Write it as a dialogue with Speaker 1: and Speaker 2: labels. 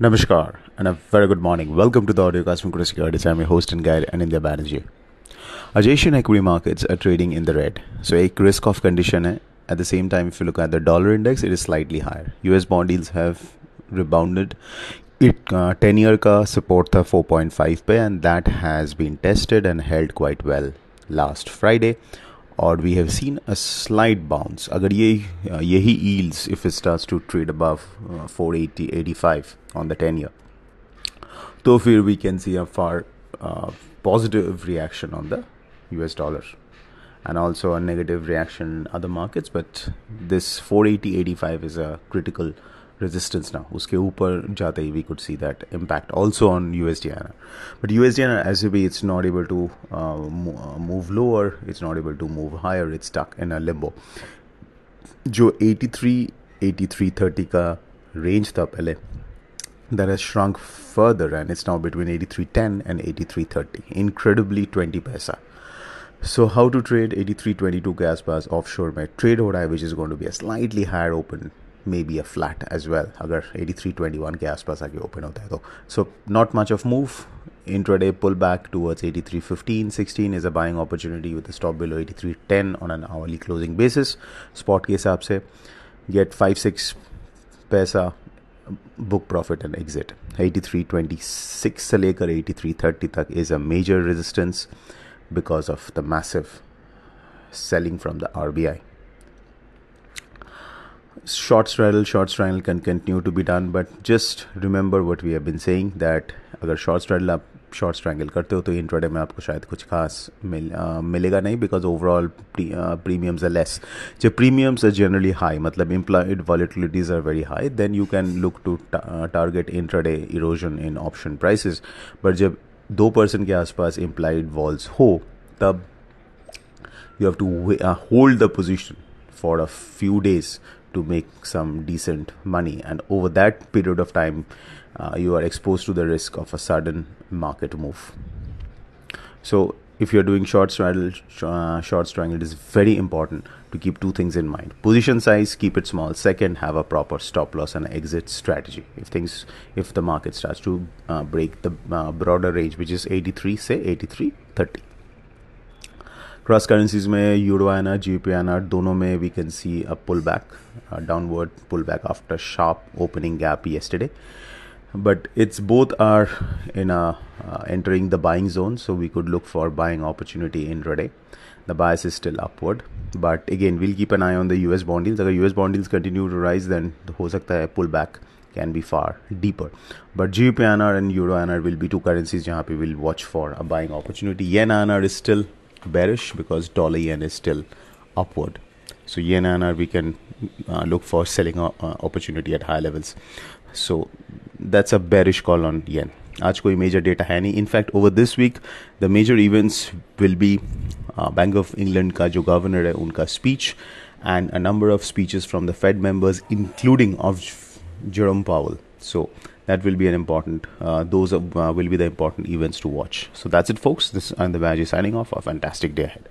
Speaker 1: Namaskar and a very good morning. Welcome to the audiocast from Kotak Securities. I'm your host and guide Anindya Banerjee. As Asian equity markets are trading in the red, so a risk off condition. At the same time, if you look at the dollar index, it is slightly higher. US bond yields have rebounded. It uh, 10 year ka support tha 4.5 pe and that has been tested and held quite well last Friday. Or we have seen a slight bounce. अगर ये यही yields if it starts to trade above uh, 480 85 on the 10 year तो फिर we can see a far uh, positive reaction on the US dollar and also a negative reaction in other markets but this 480 85 is a critical resistance now uske upar jate we could see that impact also on USD but USD as if it's not able to uh, move lower it's not able to move higher it's stuck in a limbo जो 83 8330 का range था पहले that has shrunk further and it's now between 8310 and 8330 incredibly 20 paisa so how to trade 8322 के आसपास offshore में trade हो रहा है which is going to be a slightly higher open maybe a flat as well अगर 8321 के आसपास आके open होता है तो so not much of move intraday pullback towards 83.15 16 is a buying opportunity with a stop below 83.10 on an hourly closing basis spot के हिसाब से get 5 6 पैसा book profit and exit 83.26 से लेकर 83.30 तक is a major resistance because of the massive selling from the RBI short straddle short straddle can continue to be done but just remember what we have been saying that अगर short straddle आप short strangle करते हो तो intraday में आपको शायद कुछ खास मिल आ, मिलेगा नहीं because overall premiums are less जब प्रीमियम्स आर जनरली हाई मतलब implied volatilities are very high then you can look to target intraday erosion in option prices but जब दो परसेंट के आसपास इम्प्लाइड वॉल्स हो तब you to uh, hold the position for a few days to make some decent money and over that period of time uh, you are exposed to the risk of a sudden market move. So, if you're doing short straddle, uh, short strangle, it is very important to keep two things in mind. Position size, keep it small. Second, have a proper stop loss and exit strategy. If things, if the market starts to uh, break the uh, broader range, which is 83, say 83, 30. Cross currencies में euro आना G P आना दोनों में we can see a pull back downward pull back after sharp opening gap yesterday but it's both are in entering the buying zone so we could look for buying opportunity intraday the bias is still upward but again will keep an eye on the U S bond yields अगर U S bond yields continue to rise then हो सकता है pull back can be far deeper but G P N R and euro N R will be two currencies यहाँ पे will watch for a buying opportunity N N R is still bearish because dollar yen is still upward so yen INR we can uh, look for selling uh, opportunity at high levels so that's a bearish call on yen आज कोई major data है नहीं in fact over this week the major events will be Bank of England का जो governor है उनका speech and a number of speeches from the Fed members, including of Jerome Powell. So that will be an important. Uh, those uh, will be the important events to watch. So that's it, folks. This is the Baji signing off. A fantastic day ahead.